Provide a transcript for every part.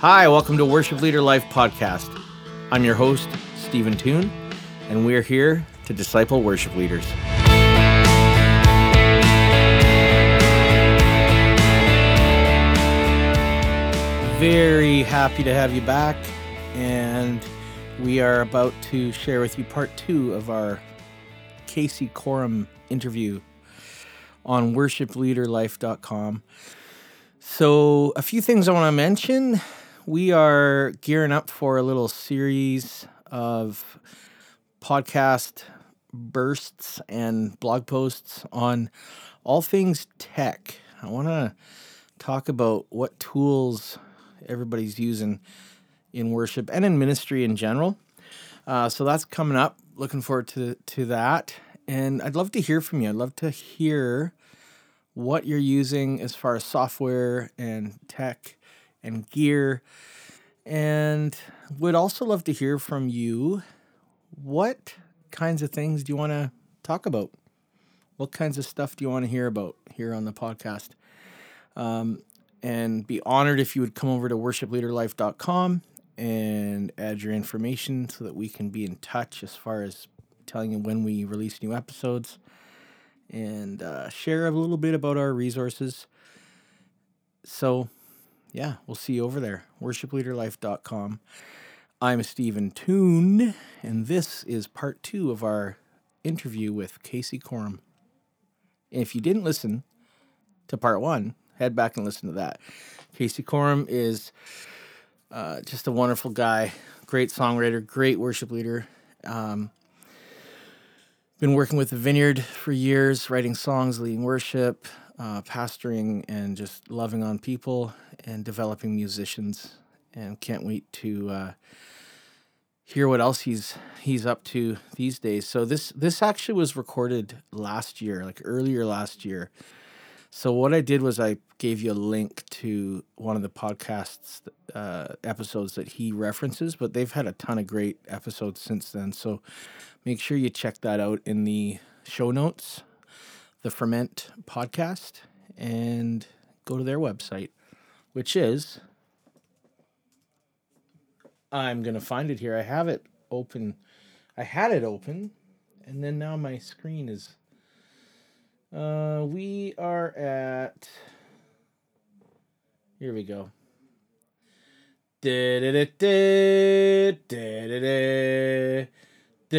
Hi, welcome to Worship Leader Life podcast. I'm your host, Stephen Toon, and we're here to disciple worship leaders. Very happy to have you back, and we are about to share with you part two of our Casey Corum interview on worshipleaderlife.com. So, a few things I want to mention. We are gearing up for a little series of podcast bursts and blog posts on all things tech. I want to talk about what tools everybody's using in worship and in ministry in general. Uh, so that's coming up. Looking forward to to that. And I'd love to hear from you. I'd love to hear what you're using as far as software and tech and gear. And would also love to hear from you what kinds of things do you want to talk about? What kinds of stuff do you want to hear about here on the podcast? Um, and be honored if you would come over to worshipleaderlife.com and add your information so that we can be in touch as far as telling you when we release new episodes and uh, share a little bit about our resources. So, yeah, we'll see you over there. Worshipleaderlife.com. I'm Stephen Toon, and this is part two of our interview with Casey Corum. And if you didn't listen to part one, head back and listen to that. Casey Corum is uh, just a wonderful guy, great songwriter, great worship leader. Um, been working with the Vineyard for years, writing songs, leading worship, uh, pastoring, and just loving on people and developing musicians. And can't wait to uh, hear what else he's he's up to these days. So this this actually was recorded last year, like earlier last year. So what I did was I gave you a link to one of the podcasts uh, episodes that he references, but they've had a ton of great episodes since then. So make sure you check that out in the show notes, the Ferment podcast, and go to their website, which is I'm gonna find it here. I have it open. I had it open, and then now my screen is. Uh, we are at. Here we go. I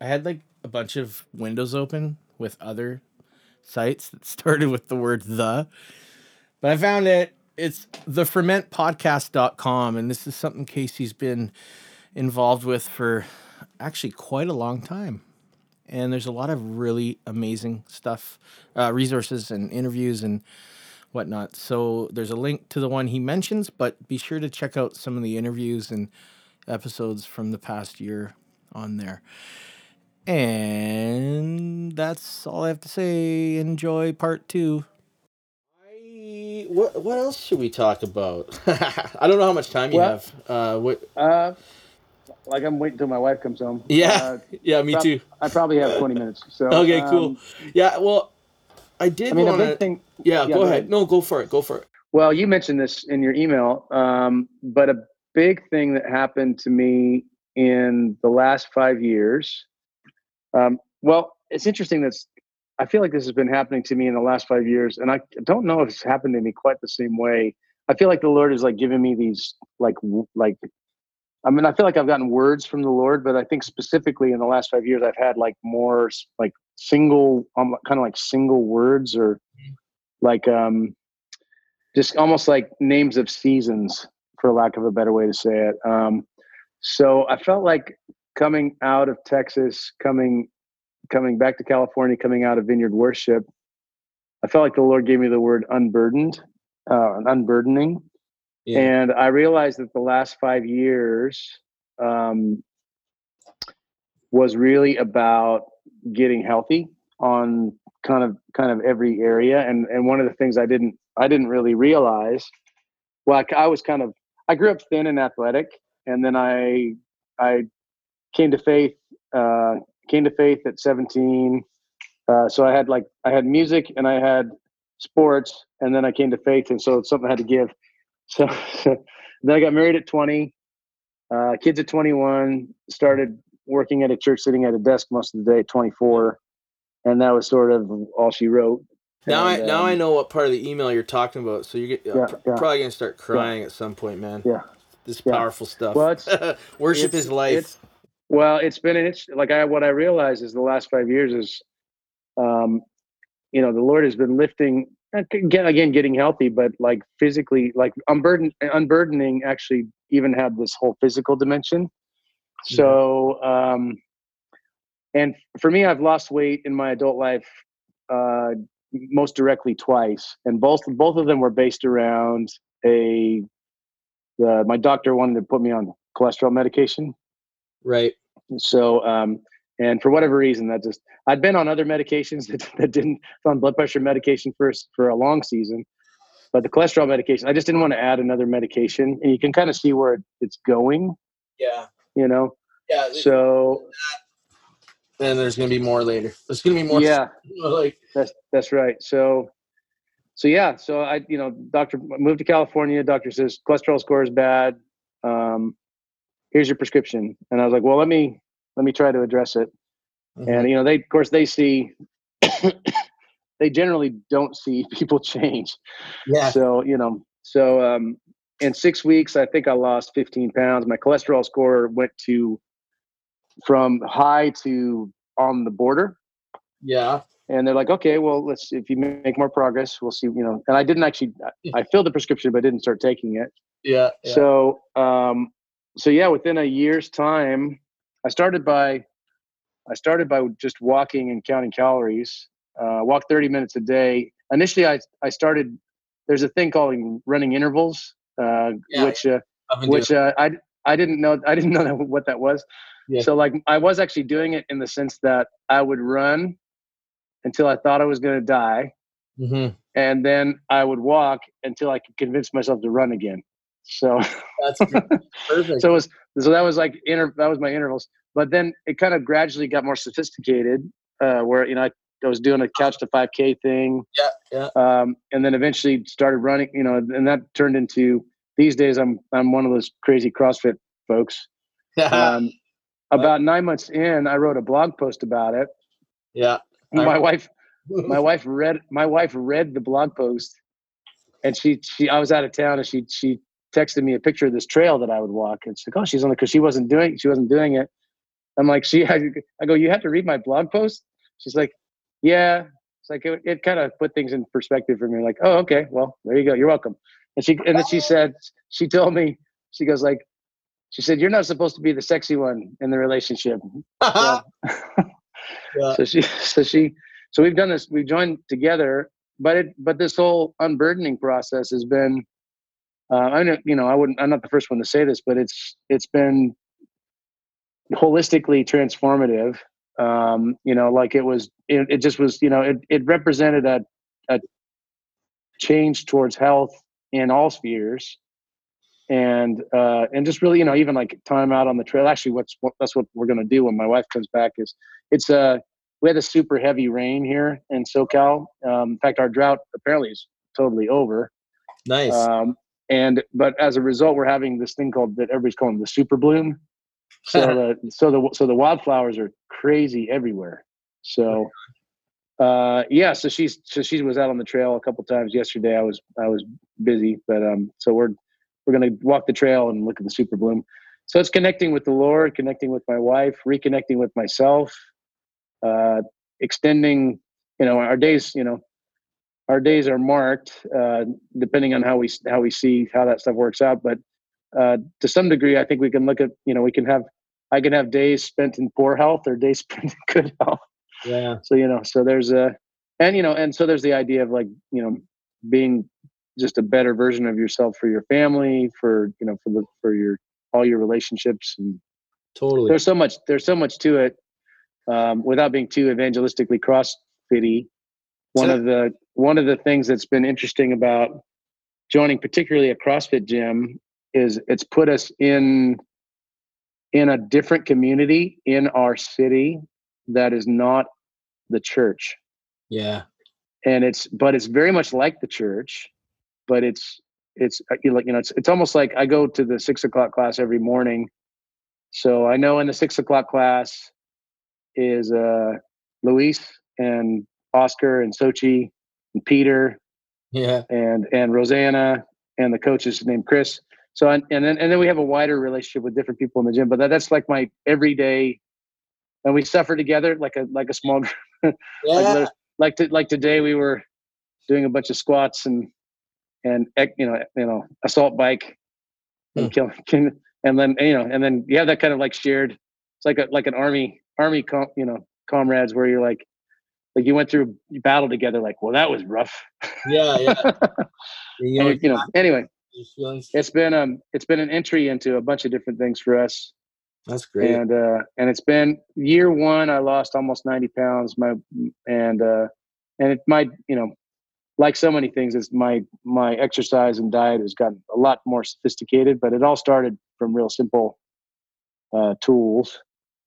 had like a bunch of windows open with other sites that started with the word the, but I found it. It's thefermentpodcast.com, and this is something Casey's been involved with for actually quite a long time. And there's a lot of really amazing stuff, uh, resources, and interviews and whatnot. So there's a link to the one he mentions, but be sure to check out some of the interviews and episodes from the past year on there. And that's all I have to say. Enjoy part two. I, what what else should we talk about? I don't know how much time you Well- have. Uh, what? Uh, like I'm waiting until my wife comes home. Yeah, Uh, yeah, me prob- too. I probably have 20 minutes. So Okay, cool. um, Yeah, well, I did I mean, want to. big thing. Yeah, yeah, go go ahead. ahead. No, go for it. Go for it. Well, you mentioned this in your email, um, but a big thing that happened to me in the last five years. Um, well, it's interesting. That's I feel like this has been happening to me in the last five years, and I don't know if it's happened to me quite the same way. I feel like the Lord is like giving me these like like. I mean, I feel like I've gotten words from the Lord, but I think specifically in the last five years, I've had like more like single, um, kind of like single words or like um, just almost like names of seasons, for lack of a better way to say it. Um, so I felt like coming out of Texas, coming coming back to California, coming out of Vineyard Worship, I felt like the Lord gave me the word unburdened, uh, an unburdening. Yeah. And I realized that the last five years um, was really about getting healthy on kind of kind of every area. And and one of the things I didn't I didn't really realize, well, I, was kind of I grew up thin and athletic, and then I I came to faith uh, came to faith at 17. Uh, so I had like I had music and I had sports, and then I came to faith, and so it's something I had to give. So, so then I got married at 20, uh, kids at 21, started working at a church, sitting at a desk most of the day 24, and that was sort of all she wrote. Now And, I now um, I know what part of the email you're talking about. So you're, Yeah, pr- yeah. probably gonna start crying at some point, man. Yeah. This Yeah. powerful stuff. Well, worship is life. it's- Well, it's been it's like I what I realized is the last five years is, um, you know, the Lord has been lifting again, again, getting healthy, but like physically, like unburden, unburdening. Actually, even had this whole physical dimension. So, um, and for me, I've lost weight in my adult life, uh, most directly twice, and both both of them were based around a. The, my doctor wanted to put me on cholesterol medication. right. So, um, and for whatever reason, that just I'd been on other medications that, that didn't on blood pressure medication first for a long season, but the cholesterol medication, I just didn't want to add another medication, and you can kind of see where it, it's going, Yeah. You know. Yeah. So and there's gonna be more later. There's gonna be more. yeah, Like that's that's right. So, so yeah, so I you know, doctor moved to California. Doctor says cholesterol score is bad. Um, here's your prescription, and I was like, well, let me let me try to address it. mhm. and you know they of course they see they generally don't see people change yeah. so you know so um in six weeks i think i lost 15 pounds my cholesterol score went to from high to on the border Yeah. and they're like okay well let's if you make more progress we'll see you know and i didn't actually i filled the prescription but didn't start taking it Yeah. yeah. so um so yeah within a year's time i started by i started by just walking and counting calories uh walk 30 minutes a day initially i i started there's a thing called running intervals uh Yeah, which uh, which uh, i i didn't know i didn't know that, what that was Yeah. so like i was actually doing it in the sense that i would run until i thought i was going to die Mhm. and then i would walk until i could convince myself to run again so That's perfect. so it was so that was like inter that was my intervals but then it kind of gradually got more sophisticated uh where you know I, I was doing a couch to 5k thing yeah. Yeah. um and then eventually started running you know and that turned into these days i'm i'm one of those crazy crossfit folks um about nine months in i wrote a blog post about it yeah. My wife my wife read my wife read the blog post and she she i was out of town and she she texted me a picture of this trail that i would walk and she's like oh she's on the because she wasn't doing she wasn't doing it i'm like she had i go you have to read my blog post she's like yeah it's like it, it kind of put things in perspective for me like oh okay well there you go you're welcome. And she and then she said she told me she goes like she said you're not supposed to be the sexy one in the relationship. So, Yeah. so she so she so we've done this we've joined together but it but this whole unburdening process has been uh, I know you know I wouldn't I'm not the first one to say this but it's it's been holistically transformative um you know like it was it, it just was you know it, it represented a a change towards health in all spheres. And uh and just really you know even like time out on the trail actually what's what that's what we're going to do when my wife comes back is it's uh we had a super heavy rain here in socal. Um in fact our drought apparently is totally over. Nice. um and but as a result we're having this thing called that everybody's calling the super bloom so the so the so the wildflowers are crazy everywhere. So uh yeah so she's so she was out on the trail a couple times yesterday. I was i was busy but um so we're we're gonna walk the trail and look at the super bloom. So it's connecting with the lord connecting with my wife reconnecting with myself uh extending you know our days you know our days are marked uh depending on how we how we see how that stuff works out. But uh to some degree i think we can look at you know we can have i can have days spent in poor health or days spent in good health yeah. so you know so there's a and you know and so there's the idea of like you know being just a better version of yourself for your family for you know for the for your all your relationships and Totally. there's so much there's so much to it um, without being too evangelistically crossfitty one So- of the one of the things that's been interesting about joining particularly a crossfit gym is it's put us in in a different community in our city that is not the church. Yeah. And it's but it's very much like the church, but it's it's uh, you know, you know it's it's almost like I go to the six o'clock class every morning. So I know in the six o'clock class is uh Luis and Oscar and Sochi and Peter yeah and and Rosanna and the coach is named Chris. So and, and then and then we have a wider relationship with different people in the gym. But that, that's like my everyday, and we suffer together like a like a small group. yeah. like, like to, like today we were doing a bunch of squats and and you know you know assault bike and Hmm. kill and then you know and then you have that kind of like shared. It's like a like an army army com, you know comrades where you're like like you went through battle together. Like well that was rough. yeah yeah you And, you know anyway feelings. it's been um it's been an entry into a bunch of different things for us. That's great. And uh and it's been year one i lost almost 90 pounds my and uh and it might you know like so many things it's my my exercise and diet has gotten a lot more sophisticated but it all started from real simple uh tools.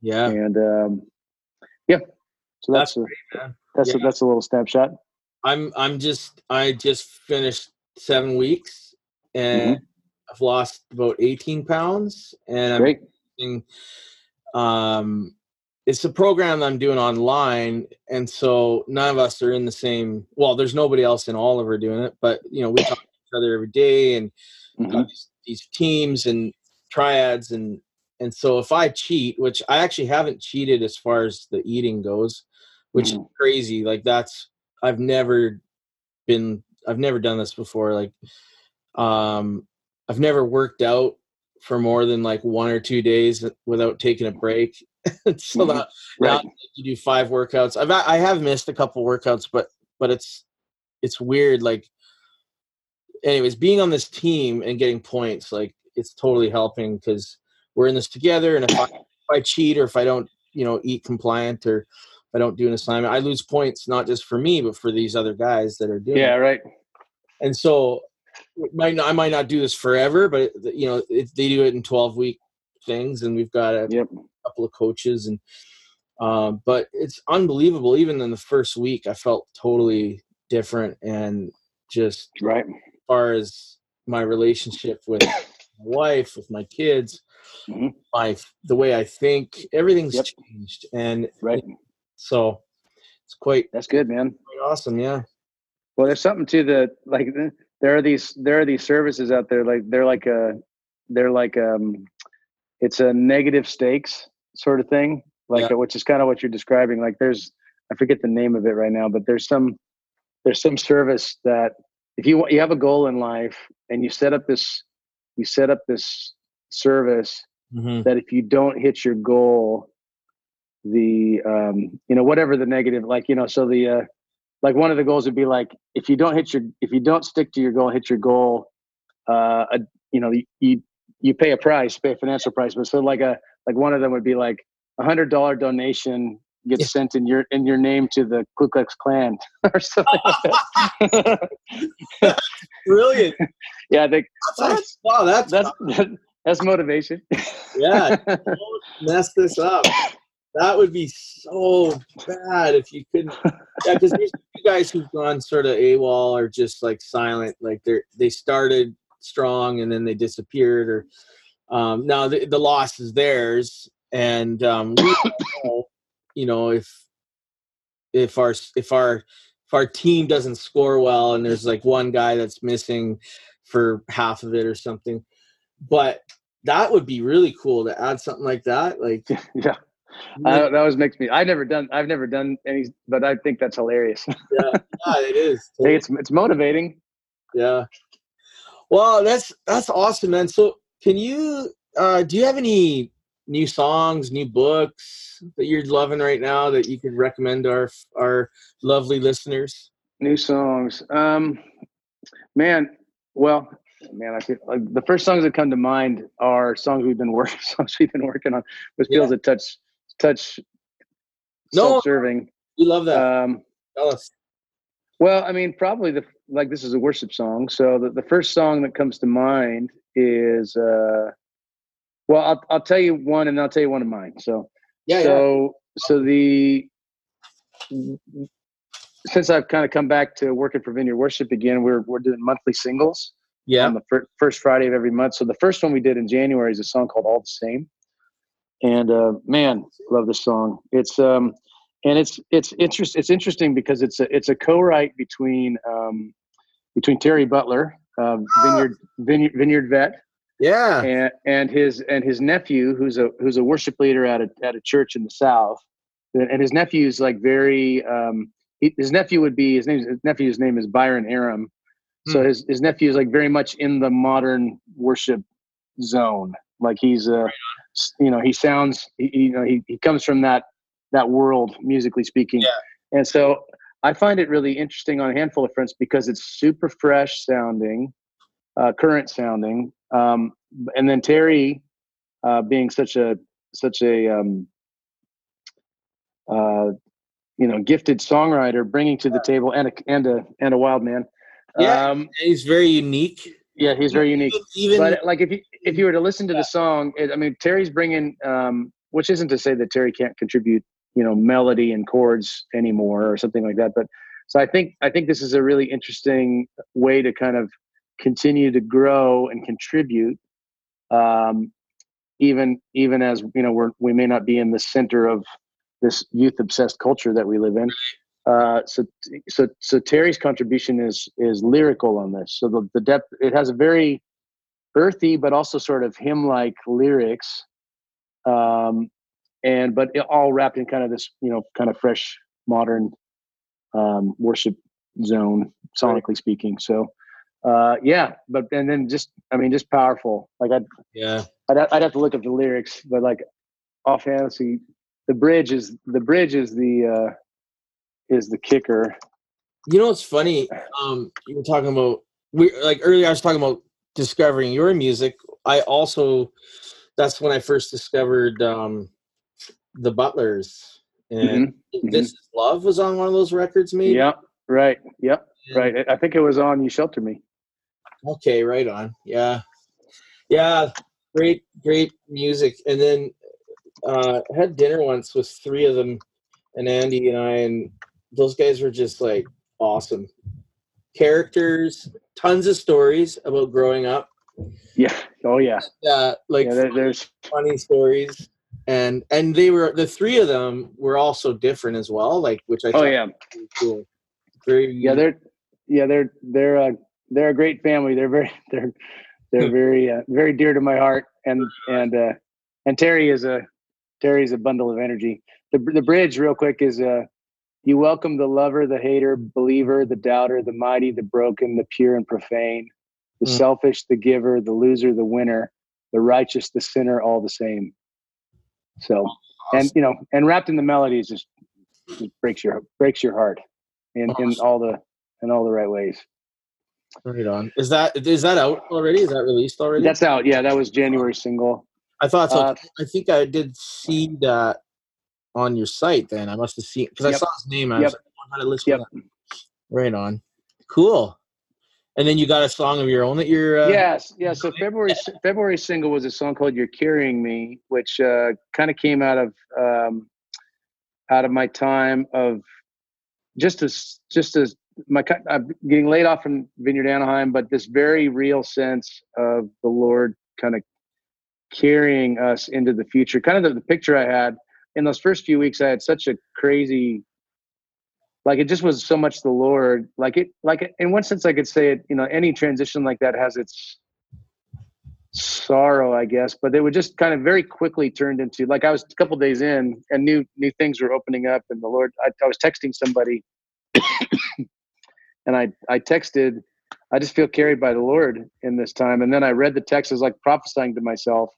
Yeah. And um yeah. So that's, That's a, man. that's a, that's a little snapshot. I'm i'm just i just finished seven weeks and i've lost about 18 pounds and i'm great doing, um it's a program I'm doing online, and so none of us are in the same. Well, there's nobody else in Oliver doing it, but you know we talk to each other every day, and Mhm. these, teams and triads, and and so if I cheat, which I actually haven't cheated as far as the eating goes, which is Mhm. crazy. Like that's I've never been. I've never done this before. Like, um, I've never worked out for more than like one or two days without taking a break. so Mhm. that right you do five workouts. I've I have missed a couple workouts, but but it's it's weird. Like, anyways, being on this team and getting points, like it's totally helping because we're in this together. And if I, if I cheat or if I don't, you know, eat compliant or I don't do an assignment, I lose points not just for me but for these other guys that are doing. yeah it. right And so, might not, I might not do this forever, but it, you know, it, they do it in twelve week things, and we've got a yep couple of coaches and um, but it's unbelievable even in the first week i felt totally different and just right as far as my relationship with my wife with my kids Mhm. my the way i think everything's Yep. changed and right so it's quite, that's good man quite awesome yeah Well, there's something to the like. Th- There are these there are these services out there like they're like a they're like um, it's a negative stakes sort of thing, like Yeah. which is kind of what you're describing. Like there's I forget the name of it right now, but there's some there's some service that if you want you have a goal in life and you set up this you set up this service mm-hmm. that if you don't hit your goal the um you know whatever the negative like you know so the uh like one of the goals would be like if you don't hit your if you don't stick to your goal hit your goal uh a, you know you you pay a price pay a financial price but so like a like one of them would be like a hundred dollar donation gets Yeah. sent in your in your name to the Ku Klux Klan or something like that. brilliant yeah, I think that's, wow that's, that's that's motivation. yeah don't mess this up that would be so bad if you couldn't yeah because guys who've gone sort of AWOL or just like silent like they're they started strong and then they disappeared or um now the, the loss is theirs and um we know, you know if if our if our if our team doesn't score well and there's like one guy that's missing for half of it or something but that would be really cool to add something like that like yeah. Uh, that always makes me. I've never done. I've never done any, but I think that's hilarious. yeah, yeah, it is. hey, it's it's motivating. Yeah. Well, that's that's awesome, man. So, can you uh do you have any new songs, new books that you're loving right now that you could recommend to our our lovely listeners? New songs. Um, man. Well, man. I feel like the first songs that come to mind are songs we've been working songs we've been working on, which Yeah. feels a touch touch No. self-serving. We love that. Um, Tell us. Well, I mean, probably the like this is a worship song. So the, the first song that comes to mind is uh well, I'll I'll tell you one and I'll tell you one of mine. So Yeah, yeah. so so the since I've kind of come back to working for Vineyard Worship again, we're we're doing monthly singles. Yeah. On the fir- first Friday of every month. So the first one we did in January is a song called All the Same. And uh, man, love this song. It's um, and it's it's interest it's interesting because it's a it's a co-write between um, between Terry Butler, uh, Vineyard Vineyard Vineyard vet, Yeah. and and his and his nephew who's a who's a worship leader at a at a church in the south and his nephew's like very um he, his nephew would be his name his nephew's name is byron aram so Hmm. his his nephew is like very much in the modern worship zone like he's uh s- you know he sounds he, you know he, he comes from that that world musically speaking Yeah. and so i find it really interesting on a handful of fronts because it's super fresh sounding uh, current sounding um, and then terry uh, being such a such a um, uh, you know gifted songwriter bringing to the table and a and a and a wild man Yeah. um, He's very unique. yeah he's very unique Even but like if you if you were to listen to the song it, i mean terry's bringing um which isn't to say that terry can't contribute you know melody and chords anymore or something like that but so i think i think this is a really interesting way to kind of continue to grow and contribute um even even as you know we're we may not be in the center of this youth obsessed culture that we live in uh, so so so Terry's contribution is is lyrical on this. So the, the depth it has a very earthy but also sort of hymn like lyrics, um, and but it all wrapped in kind of this you know kind of fresh modern um, worship zone sonically speaking. So uh, yeah, but and then just I mean just powerful. Like I'd yeah. I'd, I'd have to look up the lyrics, but like offhand, see the bridge is the bridge is the uh, is the kicker. You know what's funny? Um, you were talking about we like earlier. I was talking about discovering your music. I also that's when I first discovered um, the Butlers and Mhm, This Is Love was on one of those records. Maybe. Yep. Right. Yep. And- Right. I- I think it was on "You Shelter Me." Okay, right on. Yeah, yeah, great, great music. And then uh, I had dinner once with three of them, and Andy and I, and those guys were just like awesome characters, tons of stories about growing up. Yeah. Oh yeah. Uh, like Yeah. There, there's. funny stories, and and they were the three of them were also different as well. Like which I Oh yeah. really cool. Very Yeah. They're. Yeah. They're. They're. Uh, they're a great family. They're very. They're. They're very. Uh, very dear to my heart. And and uh, and Terry is a. Terry's a bundle of energy. The the bridge, real quick, is uh. You welcome the lover, the hater, believer, the doubter, the mighty, the broken, the pure and profane, the Mm. selfish, the giver, the loser, the winner, the righteous, the sinner, all the same. So, and you know, and wrapped in the melodies just, just breaks your breaks your heart in, in all the in all the right ways. right on. Is that is that out already? Is that released already? That's out. Yeah, that was January single. I thought so. Uh, I think I did see that on your site. Then I must have seen because I saw his name. I Yep. was like, oh, I gotta Yep. Right on. Cool. And then you got a song of your own that you're. Uh, yes, yeah. So February February single was a song called "You're Carrying Me," which uh, kind of came out of um, out of my time of just as just as my I'm getting laid off from Vineyard Anaheim, but this very real sense of the Lord kind of carrying us into the future. Kind of the, the picture I had in those first few weeks, I had such a crazy like it just was so much the lord. Like it like in one sense i could say it you know any transition like that has its sorrow i guess but they would just kind of very quickly turned into like i was a couple days in and new new things were opening up and the lord i, I was texting somebody and i i texted i just feel carried by the lord in this time. And then i read the text as like prophesying to myself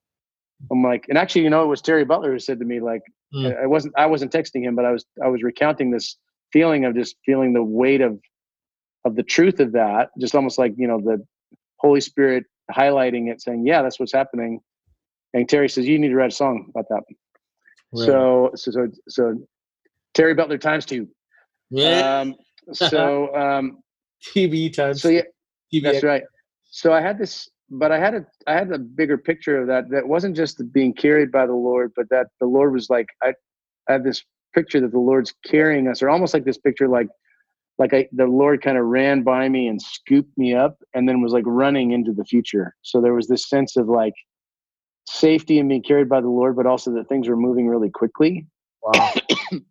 i'm like and actually you know it was terry butler who said to me like Hmm. I wasn't I wasn't texting him, but I was I was recounting this feeling of just feeling the weight of of the truth of that, just almost like you know the Holy Spirit highlighting it, saying, "Yeah, that's what's happening." And Terry says, "You need to write a song about that." Right. So so so so Terry Butler times two. yeah. Um, so um, TB times. so yeah, TB. that's right. So I had this, but I had a I had a bigger picture of that. That wasn't just being carried by the Lord, but that the Lord was like I, I had this picture that the Lord's carrying us, or almost like this picture, like like I, the Lord kind of ran by me and scooped me up, and then was like running into the future. So there was this sense of like safety and being carried by the Lord, but also that things were moving really quickly. Wow.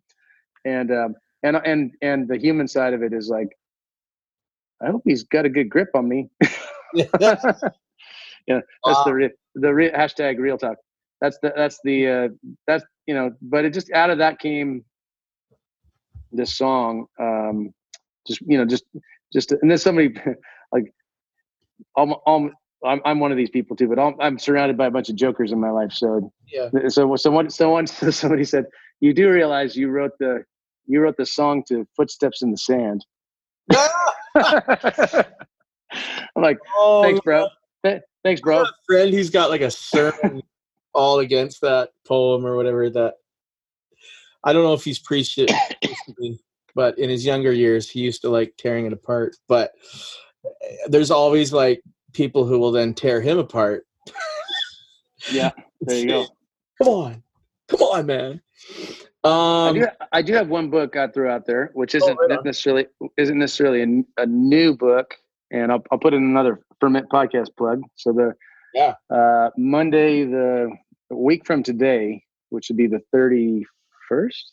and um, and and and the human side of it is like, I hope he's got a good grip on me. yeah, that's wow. the re- the re- hashtag real talk. That's the that's the uh, that's you know. But it just out of that came this song. Um, just you know, just just and then somebody like, I'm, I'm I'm one of these people too, but I'm, I'm surrounded by a bunch of jokers in my life. So yeah. So someone someone somebody said, you do realize you wrote the you wrote the song to Footsteps in the Sand. I'm like, oh, thanks, bro. Thanks, bro. friend, he's got like a sermon all against that poem or whatever. That I don't know if he's preached it, but in his younger years, he used to like tearing it apart. But there's always like people who will then tear him apart. yeah, there you go. Come on, come on, man. Um, I do. I do have one book I threw out there, which isn't oh, right necessarily isn't necessarily a, a, new book, and I'll I'll put in another ferment podcast plug. So the yeah uh, Monday the week from today, which would be the thirty first,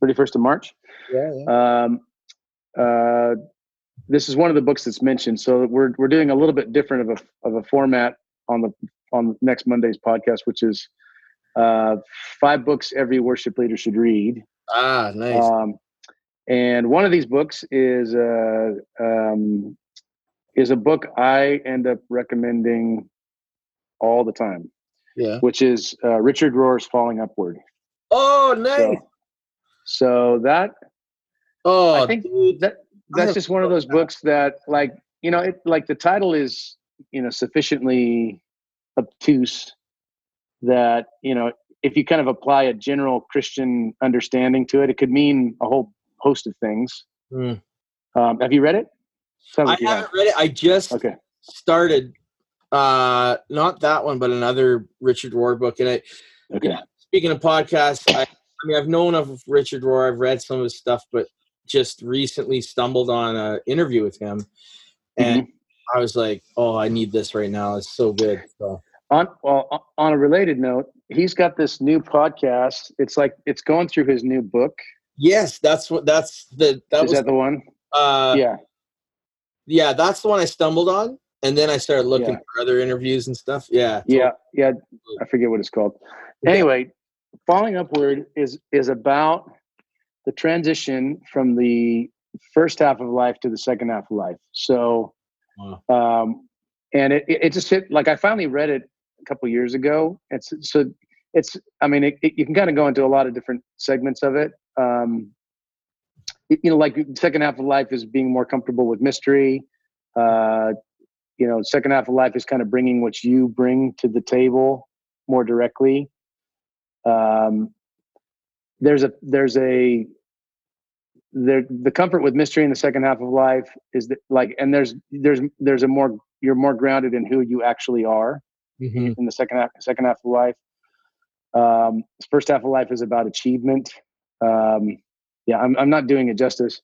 thirty first of March. Yeah. yeah. Um, uh, this is one of the books that's mentioned. So we're we're doing a little bit different of a of a format on the on next Monday's podcast, which is uh, five books every worship leader should read. Ah, nice. Um, and one of these books is uh, um, is a book I end up recommending all the time. Yeah. Which is uh, Richard Rohr's Falling Upward. Oh, nice. So, so that. Oh, I think dude. that that's just one of those books that, like, you know, it like the title is you know sufficiently obtuse that you know if you kind of apply a general christian understanding to it it could mean a whole host of things mm. um, have you read it Sounds i like haven't have. read it. I just okay. started uh not that one but another richard rohr book. And i okay. speaking of podcasts I, I mean i've known of richard rohr. I've read some of his stuff but just recently stumbled on an interview with him. And mm-hmm. i was like oh i need this right now. It's so good. So on well on a related note he's got this new podcast. It's like it's going through his new book. Yes that's what that's the that is was, that the one? Uh yeah yeah that's the one i stumbled on and then i started looking yeah. for other interviews and stuff yeah yeah yeah i forget what it's called anyway falling upward is is about the transition from the first half of life to the second half of life so wow. um and it, it just hit like i finally read it a couple years ago. It's so it's I mean it, it, you can kind of go into a lot of different segments of it. Um, you know, like second half of life is being more comfortable with mystery. Uh, you know, second half of life is kind of bringing what you bring to the table more directly. Um, there's a there's a there the comfort with mystery in the second half of life is that like and there's there's there's a more you're more grounded in who you actually are mm-hmm. in the second half second half of life. Um, first half of life is about achievement. Um, yeah, I'm I'm not doing it justice,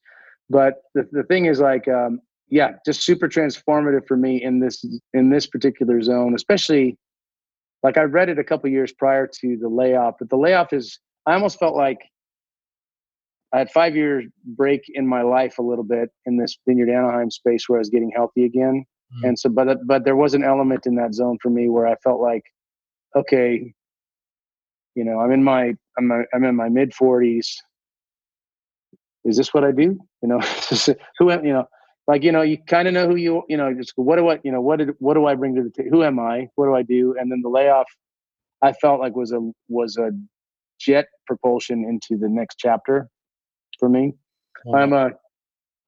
but the the thing is like um, yeah, just super transformative for me in this in this particular zone, especially like I read it a couple years prior to the layoff, but the layoff is I almost felt like I had five years break in my life a little bit in this Vineyard Anaheim space where I was getting healthy again. Mm-hmm. And so, but but there was an element in that zone for me where I felt like, okay, you know, I'm in my I'm I'm in my mid 40s. Is this what I do? You know, who am you know, like you know, you kind of know who you you know. Just what do I you know what did what do I bring to the table? Who am I? What do I do? And then the layoff, I felt like was a was a jet propulsion into the next chapter for me. I'm a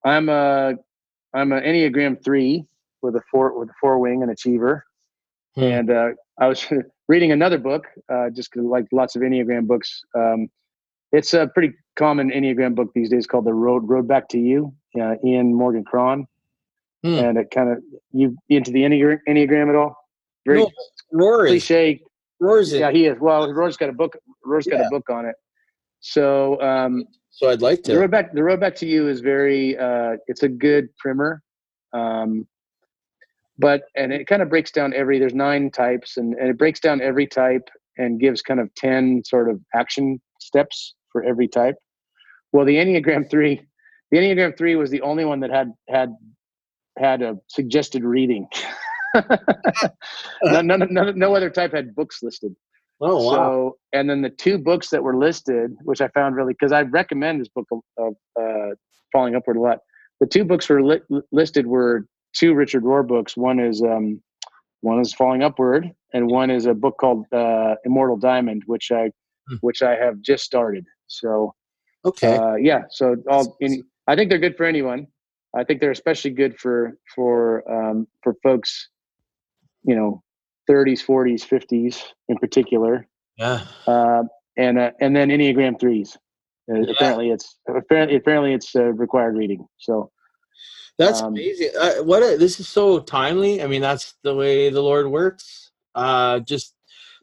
I'm a I'm an Enneagram three with a four with a four wing and achiever. Hmm. And uh, I was reading another book, uh, just like lots of Enneagram books. Um, it's a pretty common Enneagram book these days called The Road Road Back to You, uh, Ian Morgan Cron. Hmm. And it kind of you into the Enneagram, Enneagram at all? Very no, Rory. cliche. Rory's yeah, he is. Well, Rory's got a book. Rory's got a book on it. So um, so I'd like to. The road back, the road back to you is very. Uh, it's a good primer, um, but and it kind of breaks down every. There's nine types, and, and it breaks down every type and gives kind of ten sort of action steps for every type. Well, the Enneagram three, the Enneagram three was the only one that had had had a suggested reading. no, no, no, no other type had books listed. Oh wow! So, and then the two books that were listed, which I found really because I recommend this book of, of uh, Falling Upward a lot. The two books were li- listed were two Richard Rohr books. One is um, one is Falling Upward, and one is a book called uh, Immortal Diamond, which I hmm. which I have just started. So, okay, uh, yeah. So all any, I think they're good for anyone. I think they're especially good for for um, for folks, you know, 30s, 40s, 50s in particular. Yeah. Uh, and uh, and then Enneagram threes. Uh, yeah. Apparently, it's apparently apparently it's uh, required reading. So that's um, amazing. Uh, what a, this is so timely. I mean, that's the way the Lord works. Uh, just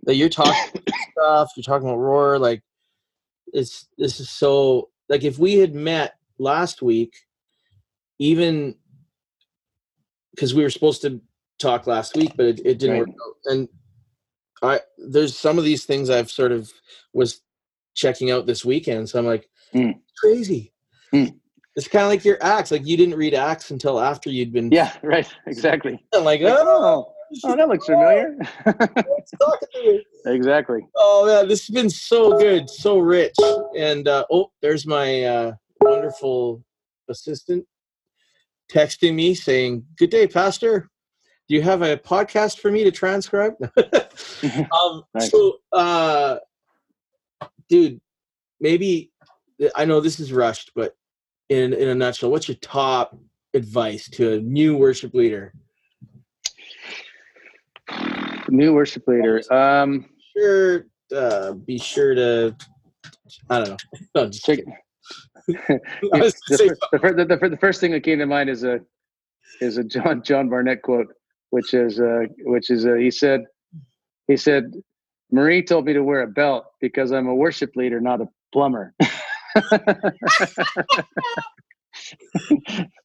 that you're talking stuff. You're talking about Rohr. Like, it's this is so like if we had met last week, even because we were supposed to talk last week, but it, it didn't right. work out. And I there's some of these things I've sort of was checking out this weekend. So I'm like, mm. crazy. Mm. It's kind of like your acts. Like you didn't read acts until after you'd been. Yeah, right. Exactly. I'm like, oh, oh, that looks familiar. exactly. Oh man, this has been so good, so rich. And uh, oh, there's my uh, wonderful assistant texting me saying, "Good day, Pastor do you have a podcast for me to transcribe? um, nice. So, uh, dude, maybe I know this is rushed, but in in a nutshell, what's your top advice to a new worship leader? New worship leader. Um, sure. Uh, be sure to. I don't know. No, just Check, the, the, the, the, first thing that came to mind is a is a John John Barnett quote which is uh, which is uh, he said he said Marie told me to wear a belt because I'm a worship leader, not a plumber.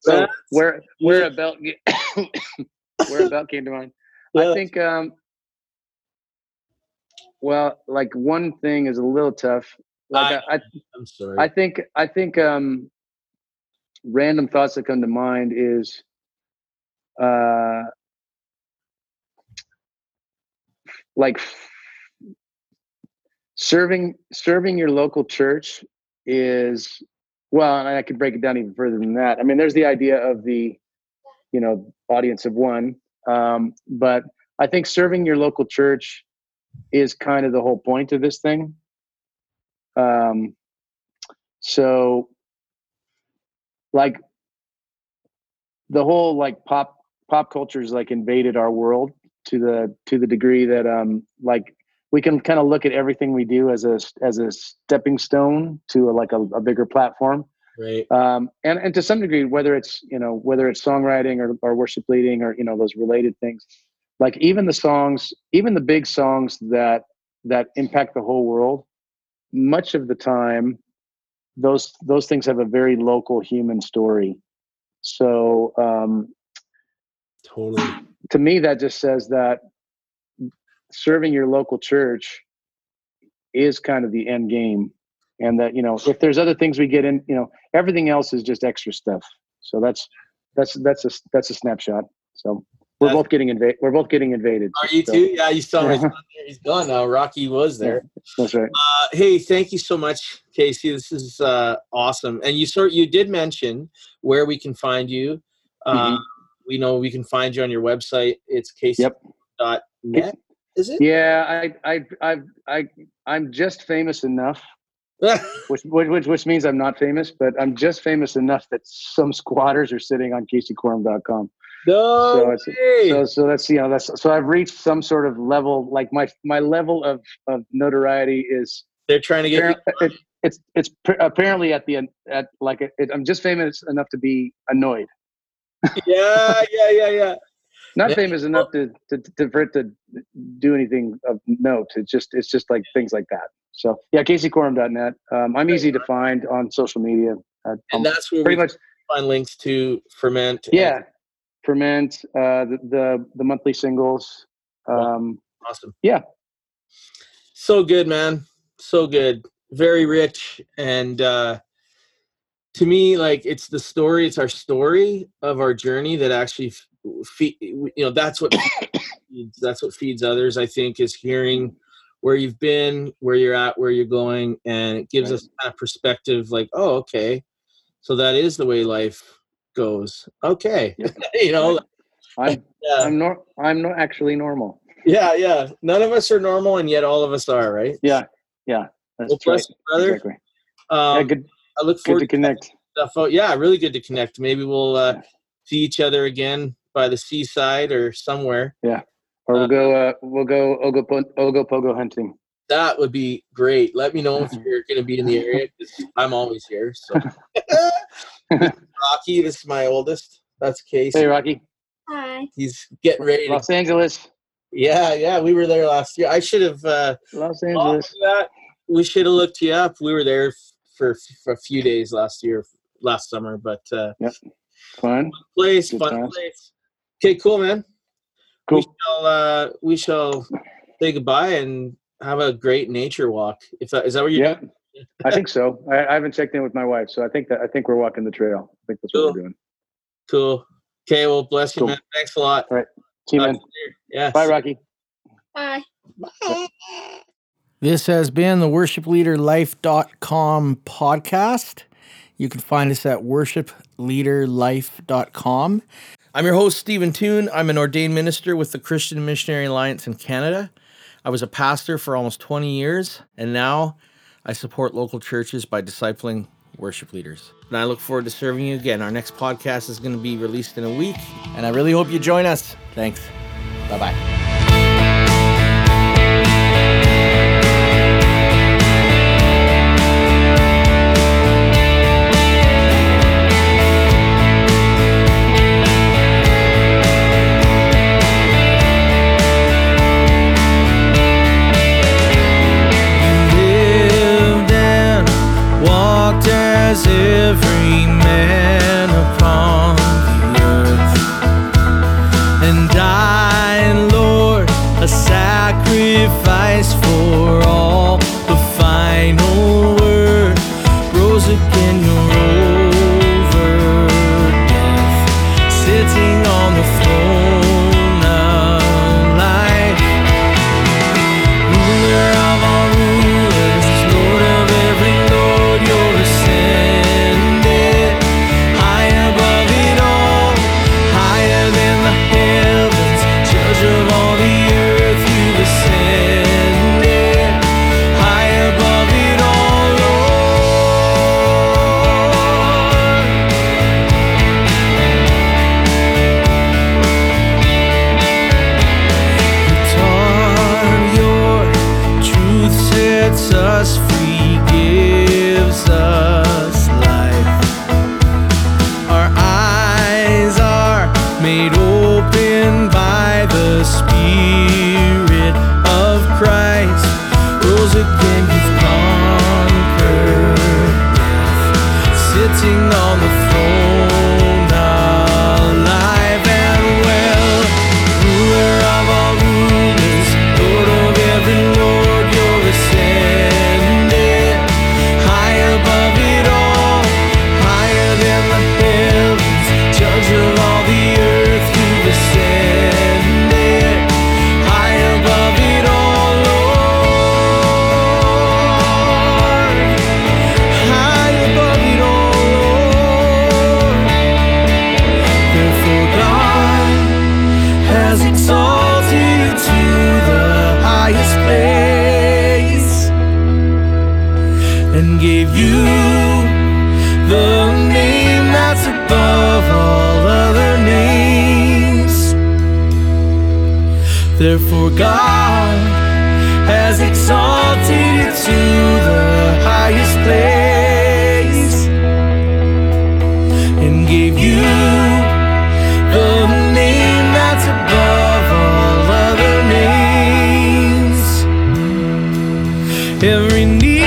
so wear wear a belt wear a belt came to mind. I think um well like one thing is a little tough. Like I, I, I'm sorry. I think I think um random thoughts that come to mind is uh like serving serving your local church is well and i could break it down even further than that i mean there's the idea of the you know audience of one um, but i think serving your local church is kind of the whole point of this thing. Um, so like the whole like pop pop culture is like invaded our world to the to the degree that um like we can kind of look at everything we do as a as a stepping stone to a, like a, a, bigger platform. Right. Um and and to some degree whether it's you know whether it's songwriting or, or worship leading or you know those related things like even the songs even the big songs that that impact the whole world much of the time those those things have a very local human story. So um totally. to me that just says that serving your local church is kind of the end game. And that you know if there's other things we get in you know everything else is just extra stuff. So that's that's that's a that's a snapshot. So we're both getting invaded we're both getting invaded are you so. too yeah you saw him he's gone now rocky was there yeah, that's right uh, hey thank you so much casey this is uh, awesome and you sort you did mention where we can find you uh, mm-hmm we know we can find you on your website. It's Casey. Yep. Dot net. Is it? Yeah, I, I, I, I, I'm just famous enough, which, which, which means I'm not famous, but I'm just famous enough that some squatters are sitting on caseycorum.com. No so, so so that's you know that's so I've reached some sort of level like my my level of of notoriety is they're trying to get it, it's it's apparently at the end at like it, I'm just famous enough to be annoyed yeah, yeah, yeah, yeah. Not yeah. famous enough to, to, to for it to do anything of note. It's just it's just like things like that. So yeah, caseycorum.net. Um, I'm easy to find on social media. Uh, and that's where pretty much find links to ferment. Yeah, ferment. Uh, the, the the monthly singles. Um, awesome. Yeah. So good, man. So good. Very rich and uh to me like it's the story it's our story of our journey that actually feed you know that's what feeds, that's what feeds others i think is hearing where you've been where you're at where you're going and it gives right. us kind of perspective like oh okay so that is the way life goes okay you know i'm yeah. i'm not i'm not actually normal yeah yeah none of us are normal and yet all of us are right yeah yeah that's well, bless right. you, brother exactly. um, yeah, good I look forward good to connect. Stuff out. Yeah, really good to connect. Maybe we'll uh, see each other again by the seaside or somewhere. Yeah, or we'll uh, go. Uh, we'll go ogo ogopogo hunting. That would be great. Let me know if you're going to be in the area because I'm always here. So, Rocky, this is my oldest. That's Casey. Hey, Rocky. Hi. He's getting ready. Los to, Angeles. Yeah, yeah, we were there last year. I should have. Uh, Los Angeles. That. We should have looked you up. We were there for, for a few days last year, last summer. But uh, yep, fun place, Good fun times. place. Okay, cool, man. Cool. We shall uh, we shall say goodbye and have a great nature walk. If that is that what you're yeah. doing? I think so. I, I, haven't checked in with my wife, so I think that I think we're walking the trail. I think that's cool. what we're doing. Cool. Okay. Well, bless you, cool. man. Thanks a lot. All right. See you, man. Yeah. Bye, Rocky. Bye. Bye. This has been the worshipleaderlife.com podcast. You can find us at worshipleaderlife.com. I'm your host, Stephen Toon. I'm an ordained minister with the Christian Missionary Alliance in Canada. I was a pastor for almost 20 years, and now I support local churches by discipling worship leaders. And I look forward to serving you again. Our next podcast is going to be released in a week, and I really hope you join us. Thanks. Bye bye. and gave you the name that's above all other names. Therefore, God has exalted you to the highest place and gave you the name that's above all other names. Every knee.